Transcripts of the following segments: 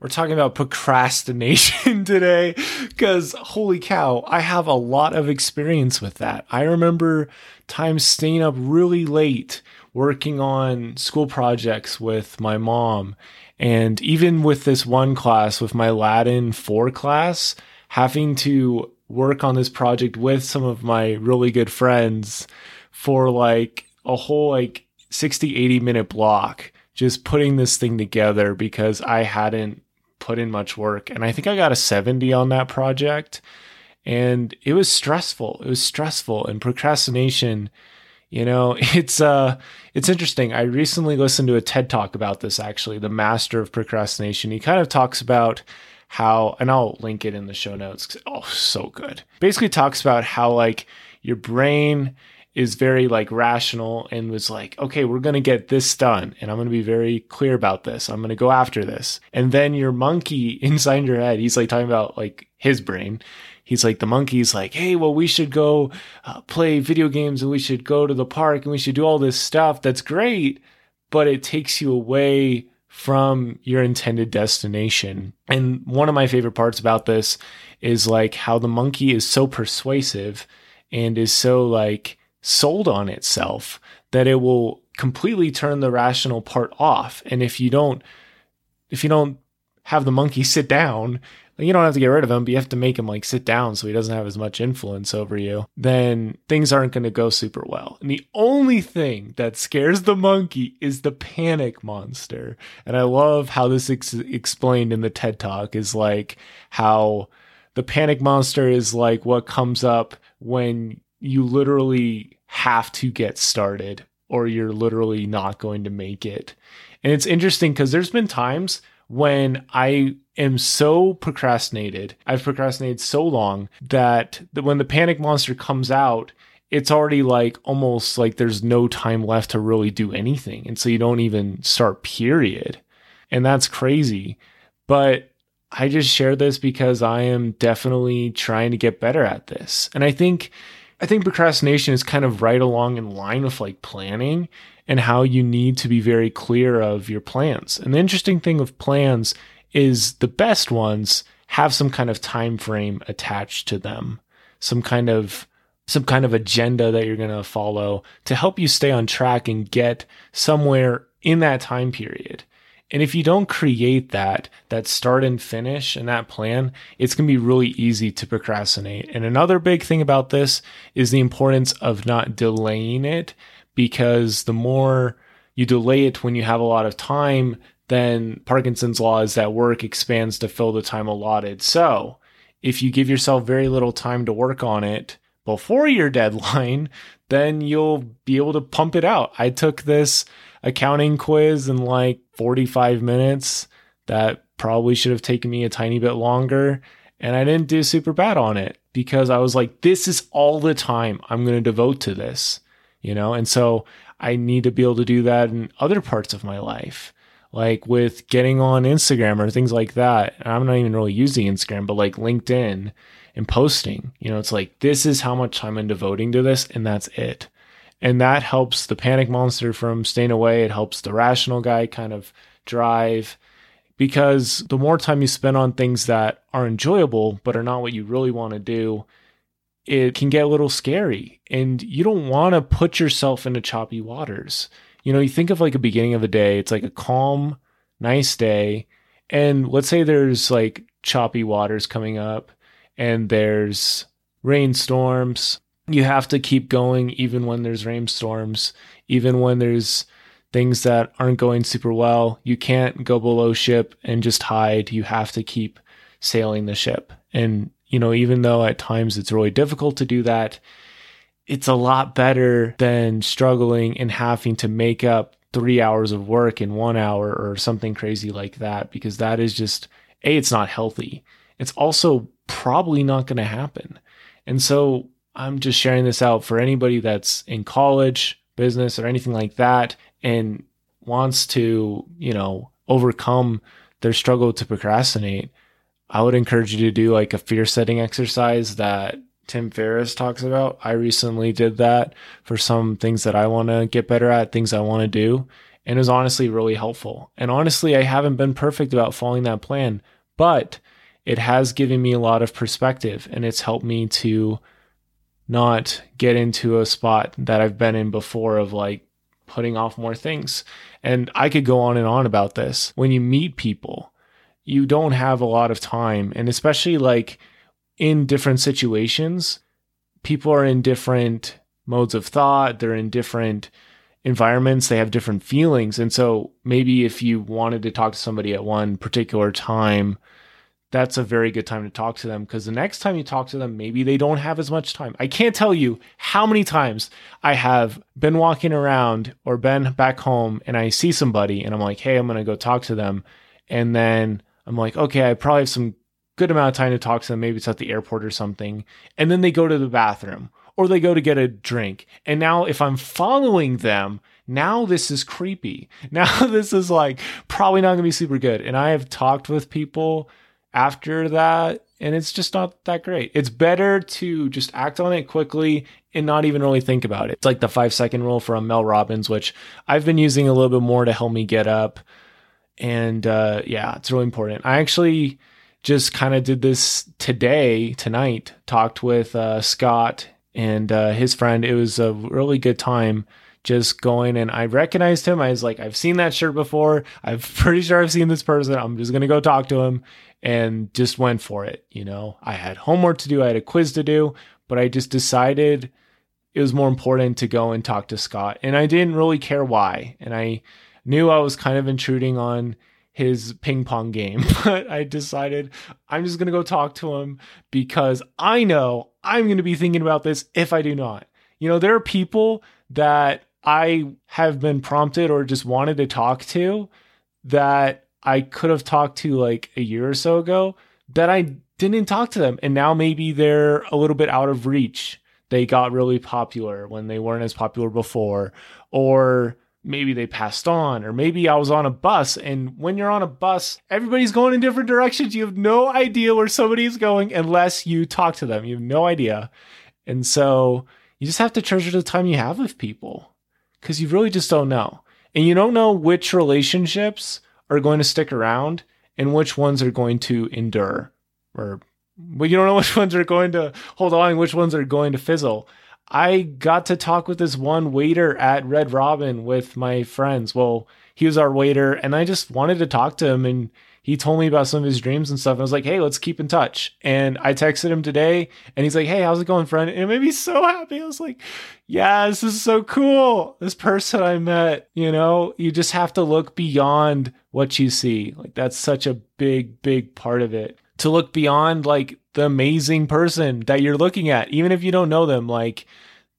We're talking about procrastination today because holy cow, I have a lot of experience with that. I remember times staying up really late working on school projects with my mom. And even with this one class, with my Latin 4 class, having to work on this project with some of my really good friends for like a whole like 60, 80 minute block, just putting this thing together because I hadn't put in much work. And I think I got a 70 on that project. And it was stressful. It was stressful. And procrastination, you know, it's uh it's interesting. I recently listened to a TED talk about this actually, the master of procrastination. He kind of talks about how and I'll link it in the show notes. Oh, so good. Basically talks about how like your brain is very like rational and was like, okay, we're going to get this done. And I'm going to be very clear about this. I'm going to go after this. And then your monkey inside your head, he's like talking about like his brain. He's like, the monkey's like, hey, well, we should go uh, play video games and we should go to the park and we should do all this stuff. That's great. But it takes you away from your intended destination. And one of my favorite parts about this is like how the monkey is so persuasive and is so like sold on itself that it will completely turn the rational part off. And if you don't, if you don't have the monkey sit down, you don't have to get rid of him, but you have to make him like sit down so he doesn't have as much influence over you, then things aren't going to go super well. And the only thing that scares the monkey is the panic monster. And I love how this is explained in the TED talk is like how the panic monster is like what comes up when you literally have to get started or you're literally not going to make it. And it's interesting because there's been times when I am so procrastinated, I've procrastinated so long that when the panic monster comes out, it's already like almost like there's no time left to really do anything. And so you don't even start, period. And that's crazy. But I just share this because I am definitely trying to get better at this. And I think I think procrastination is kind of right along in line with like planning and how you need to be very clear of your plans. And the interesting thing with plans is the best ones have some kind of time frame attached to them, some kind of some kind of agenda that you're going to follow to help you stay on track and get somewhere in that time period. And if you don't create that, that start and finish and that plan, it's going to be really easy to procrastinate. And another big thing about this is the importance of not delaying it because the more you delay it when you have a lot of time, then Parkinson's law is that work expands to fill the time allotted. So if you give yourself very little time to work on it before your deadline, then you'll be able to pump it out. I took this accounting quiz in like 45 minutes. That probably should have taken me a tiny bit longer. And I didn't do super bad on it because I was like, this is all the time I'm going to devote to this, you know? And so I need to be able to do that in other parts of my life, like with getting on Instagram or things like that. I'm not even really using Instagram, but like LinkedIn and posting, you know, it's like, this is how much time I'm devoting to this, and that's it. And that helps the panic monster from staying away. It helps the rational guy kind of drive because the more time you spend on things that are enjoyable but are not what you really want to do, it can get a little scary. And you don't want to put yourself into choppy waters. You know, you think of like a beginning of a day, it's like a calm, nice day. And let's say there's like choppy waters coming up and there's rainstorms you have to keep going even when there's rainstorms, even when there's things that aren't going super well. You can't go below ship and just hide. You have to keep sailing the ship. And, you know, even though at times it's really difficult to do that, it's a lot better than struggling and having to make up three hours of work in one hour or something crazy like that, because that is just, A, it's not healthy. It's also probably not going to happen. And so I'm just sharing this out for anybody that's in college, business, or anything like that and wants to, you know, overcome their struggle to procrastinate. I would encourage you to do like a fear setting exercise that Tim Ferriss talks about. I recently did that for some things that I want to get better at, things I want to do. and it was honestly really helpful. And honestly, I haven't been perfect about following that plan, but it has given me a lot of perspective and it's helped me to not get into a spot that I've been in before of like putting off more things. And I could go on and on about this. When you meet people, you don't have a lot of time. And especially like in different situations, people are in different modes of thought, they're in different environments, they have different feelings. And so maybe if you wanted to talk to somebody at one particular time, that's a very good time to talk to them because the next time you talk to them, maybe they don't have as much time. I can't tell you how many times I have been walking around or been back home and I see somebody and I'm like, hey, I'm going to go talk to them. And then I'm like, okay, I probably have some good amount of time to talk to them. Maybe it's at the airport or something. And then they go to the bathroom or they go to get a drink. And now if I'm following them, now this is creepy. Now this is like probably not going to be super good. And I have talked with people after that and it's just not that great. It's better to just act on it quickly and not even really think about it. It's like the five second rule from Mel Robbins, which I've been using a little bit more to help me get up. And uh, yeah, it's really important. I actually just kind of did this today, tonight, talked with uh, Scott and uh, his friend. It was a really good time just going and I recognized him. I was like, I've seen that shirt before. I'm pretty sure I've seen this person. I'm just going to go talk to him and just went for it. You know, I had homework to do, I had a quiz to do, but I just decided it was more important to go and talk to Scott. And I didn't really care why. And I knew I was kind of intruding on his ping pong game, but I decided I'm just going to go talk to him because I know I'm going to be thinking about this if I do not. You know, there are people that I have been prompted or just wanted to talk to that I could have talked to like a year or so ago that I didn't talk to them. And now maybe they're a little bit out of reach. They got really popular when they weren't as popular before, or maybe they passed on, or maybe I was on a bus. And when you're on a bus, everybody's going in different directions. You have no idea where somebody's going unless you talk to them. You have no idea. And so you just have to treasure the time you have with people because you really just don't know. And you don't know which relationships are going to stick around and which ones are going to endure or well, you don't know which ones are going to hold on which ones are going to fizzle. I got to talk with this one waiter at Red Robin with my friends. Well, he was our waiter and I just wanted to talk to him and he told me about some of his dreams and stuff. I was like, hey, let's keep in touch. And I texted him today and he's like, hey, how's it going, friend? And it made me so happy. I was like, yeah, this is so cool. This person I met, you know, you just have to look beyond what you see. Like, that's such a big, big part of it. To look beyond like the amazing person that you're looking at, even if you don't know them. Like,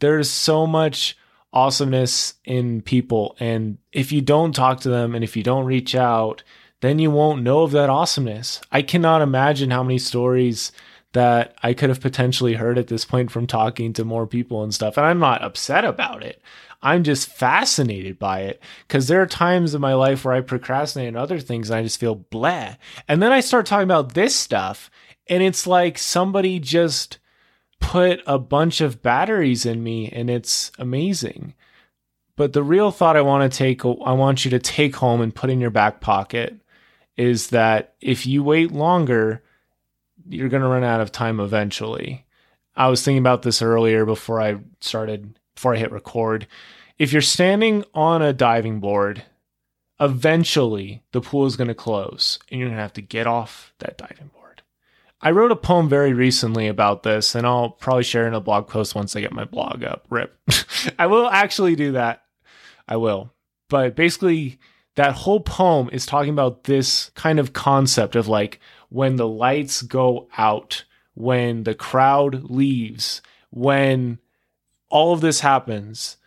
there's so much awesomeness in people. And if you don't talk to them and if you don't reach out, then you won't know of that awesomeness. I cannot imagine how many stories that I could have potentially heard at this point from talking to more people and stuff. And I'm not upset about it. I'm just fascinated by it because there are times in my life where I procrastinate on other things and I just feel blah. And then I start talking about this stuff and it's like somebody just put a bunch of batteries in me and it's amazing. But the real thought I want to take, I want you to take home and put in your back pocket is that if you wait longer, you're going to run out of time eventually. I was thinking about this earlier before I started, before I hit record. If you're standing on a diving board, eventually the pool is going to close and you're going to have to get off that diving board. I wrote a poem very recently about this, and I'll probably share in a blog post once I get my blog up. Rip. I will actually do that. I will. But basically, that whole poem is talking about this kind of concept of like when the lights go out, when the crowd leaves, when all of this happens,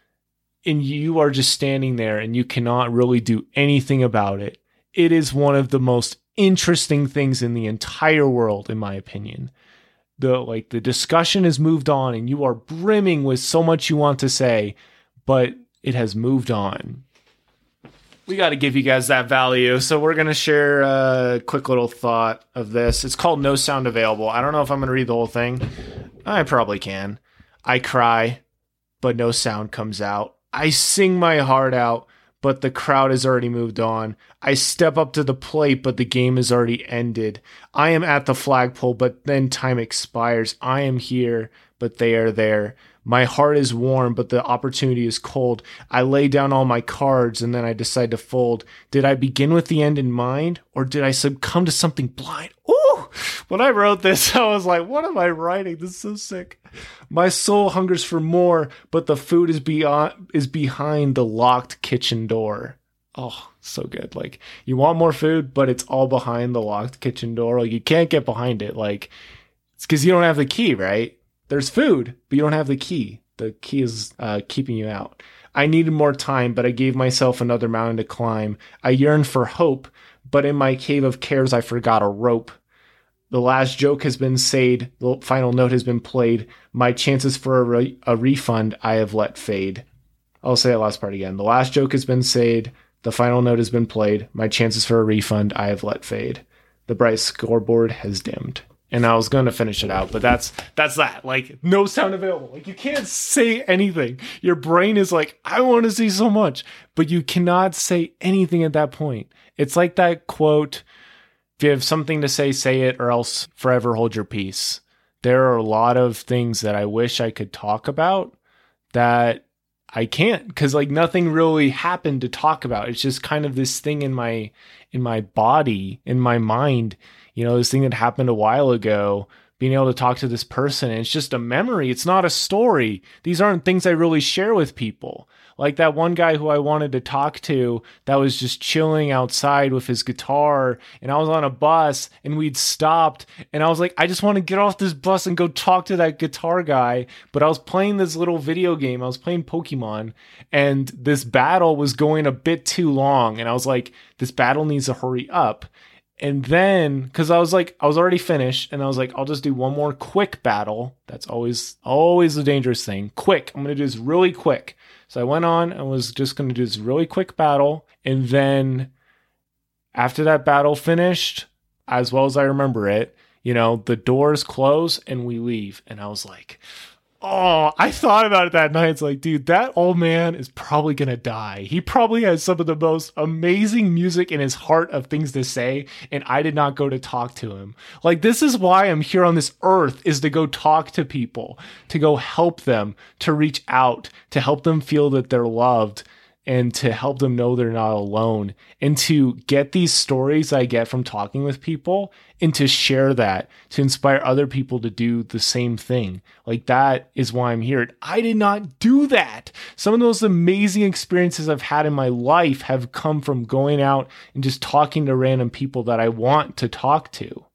and you are just standing there and you cannot really do anything about it. It is one of the most interesting things in the entire world, in my opinion. The like the discussion has moved on and you are brimming with so much you want to say, but it has moved on we got to give you guys that value. So we're going to share a quick little thought of this. It's called No Sound Available. I don't know if I'm going to read the whole thing. I probably can. I cry, but no sound comes out. I sing my heart out, but the crowd has already moved on. I step up to the plate, but the game has already ended. I am at the flagpole, but then time expires. I am here, but they are there. My heart is warm, but the opportunity is cold. I lay down all my cards and then I decide to fold. Did I begin with the end in mind or did I succumb to something blind? Ooh! When I wrote this, I was like, what am I writing? This is so sick. My soul hungers for more, but the food is beyond is behind the locked kitchen door. Oh, so good. Like you want more food, but it's all behind the locked kitchen door. Like you can't get behind it. Like it's because you don't have the key, right? There's food, but you don't have the key. The key is uh, keeping you out. I needed more time, but I gave myself another mountain to climb. I yearned for hope, but in my cave of cares, I forgot a rope. The last joke has been said. The final note has been played. My chances for a, re- a refund I have let fade. I'll say that last part again. The last joke has been said. The final note has been played. My chances for a refund I have let fade. The bright scoreboard has dimmed. And I was going to finish it out, but that's that's that. Like no sound available. Like you can't say anything. Your brain is like, I want to see so much, but you cannot say anything at that point. It's like that quote if you have something to say, say it, or else forever hold your peace. There are a lot of things that I wish I could talk about that I can't because like nothing really happened to talk about. It's just kind of this thing in my in my body, in my mind, you know, this thing that happened a while ago being able to talk to this person. it's just a memory. It's not a story. These aren't things I really share with people. Like that one guy who I wanted to talk to that was just chilling outside with his guitar. And I was on a bus and we'd stopped. And I was like, I just want to get off this bus and go talk to that guitar guy. But I was playing this little video game. I was playing Pokemon. And this battle was going a bit too long. And I was like, this battle needs to hurry up. And then, because I was like, I was already finished, and I was like, I'll just do one more quick battle. That's always, always the dangerous thing. Quick. I'm going to do this really quick. So I went on and was just going to do this really quick battle. And then after that battle finished, as well as I remember it, you know, the doors close and we leave. And I was like, Oh, I thought about it that night. It's like, dude, that old man is probably gonna die. He probably has some of the most amazing music in his heart of things to say, and I did not go to talk to him. Like, this is why I'm here on this earth is to go talk to people, to go help them, to reach out, to help them feel that they're loved, and to help them know they're not alone and to get these stories I get from talking with people and to share that to inspire other people to do the same thing. Like that is why I'm here. I did not do that. Some of those amazing experiences I've had in my life have come from going out and just talking to random people that I want to talk to.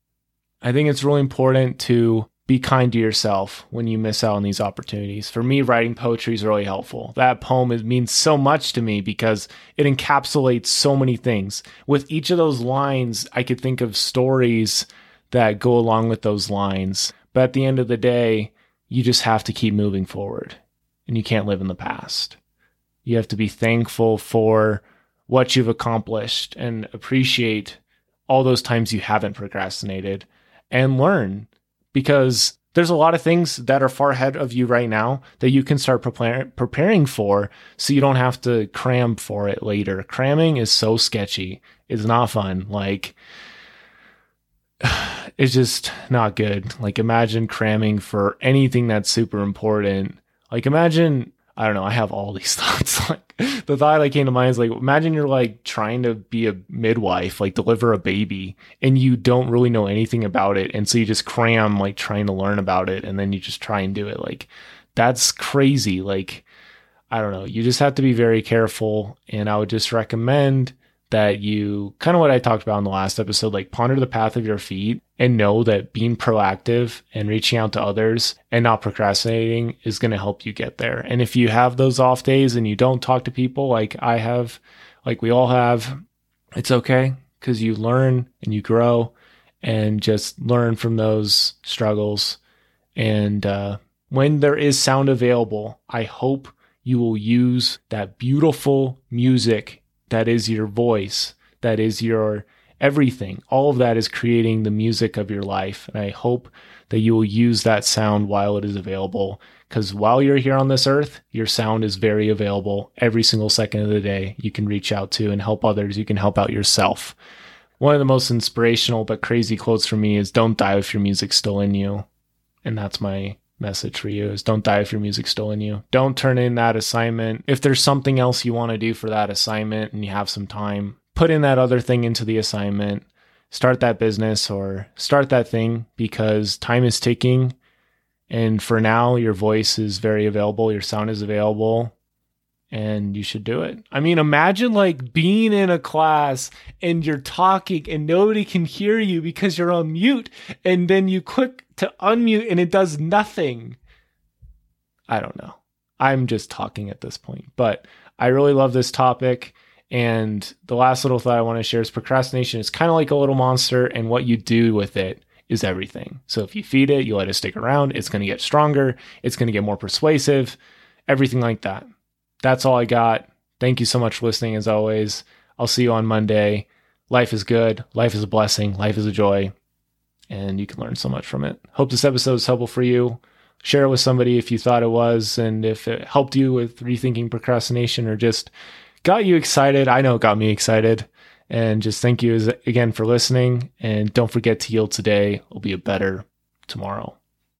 I think it's really important to be kind to yourself when you miss out on these opportunities. For me, writing poetry is really helpful. That poem means so much to me because it encapsulates so many things. With each of those lines, I could think of stories that go along with those lines. But at the end of the day, you just have to keep moving forward and you can't live in the past. You have to be thankful for what you've accomplished and appreciate all those times you haven't procrastinated and learn because there's a lot of things that are far ahead of you right now that you can start preparing for so you don't have to cram for it later. Cramming is so sketchy. It's not fun. Like, it's just not good. Like, imagine cramming for anything that's super important. Like, imagine I don't know. I have all these thoughts. like the thought that came to mind is like, imagine you're like trying to be a midwife, like deliver a baby, and you don't really know anything about it, and so you just cram like trying to learn about it, and then you just try and do it. Like that's crazy. Like I don't know. You just have to be very careful, and I would just recommend that you kind of what I talked about in the last episode, like ponder the path of your feet and know that being proactive and reaching out to others and not procrastinating is going to help you get there. And if you have those off days and you don't talk to people like I have, like we all have, it's okay because you learn and you grow and just learn from those struggles. And uh, when there is sound available, I hope you will use that beautiful music that is your voice, that is your everything. All of that is creating the music of your life. And I hope that you will use that sound while it is available. Because while you're here on this earth, your sound is very available every single second of the day. You can reach out to and help others. You can help out yourself. One of the most inspirational but crazy quotes for me is Don't die if your music's still in you. And that's my message for you is don't die if your music's still in you. Don't turn in that assignment. If there's something else you want to do for that assignment and you have some time, put in that other thing into the assignment. Start that business or start that thing because time is ticking. And for now, your voice is very available, your sound is available and you should do it. I mean, imagine like being in a class and you're talking and nobody can hear you because you're on mute, and then you click to unmute and it does nothing. I don't know. I'm just talking at this point, but I really love this topic. And the last little thought I want to share is procrastination is kind of like a little monster, and what you do with it is everything. So if you feed it, you let it stick around, it's going to get stronger, it's going to get more persuasive, everything like that that's all I got. Thank you so much for listening as always. I'll see you on Monday. Life is good. Life is a blessing. Life is a joy. And you can learn so much from it. Hope this episode is helpful for you. Share it with somebody if you thought it was. And if it helped you with rethinking procrastination or just got you excited, I know it got me excited. And just thank you again for listening. And don't forget to yield today It'll be a better tomorrow.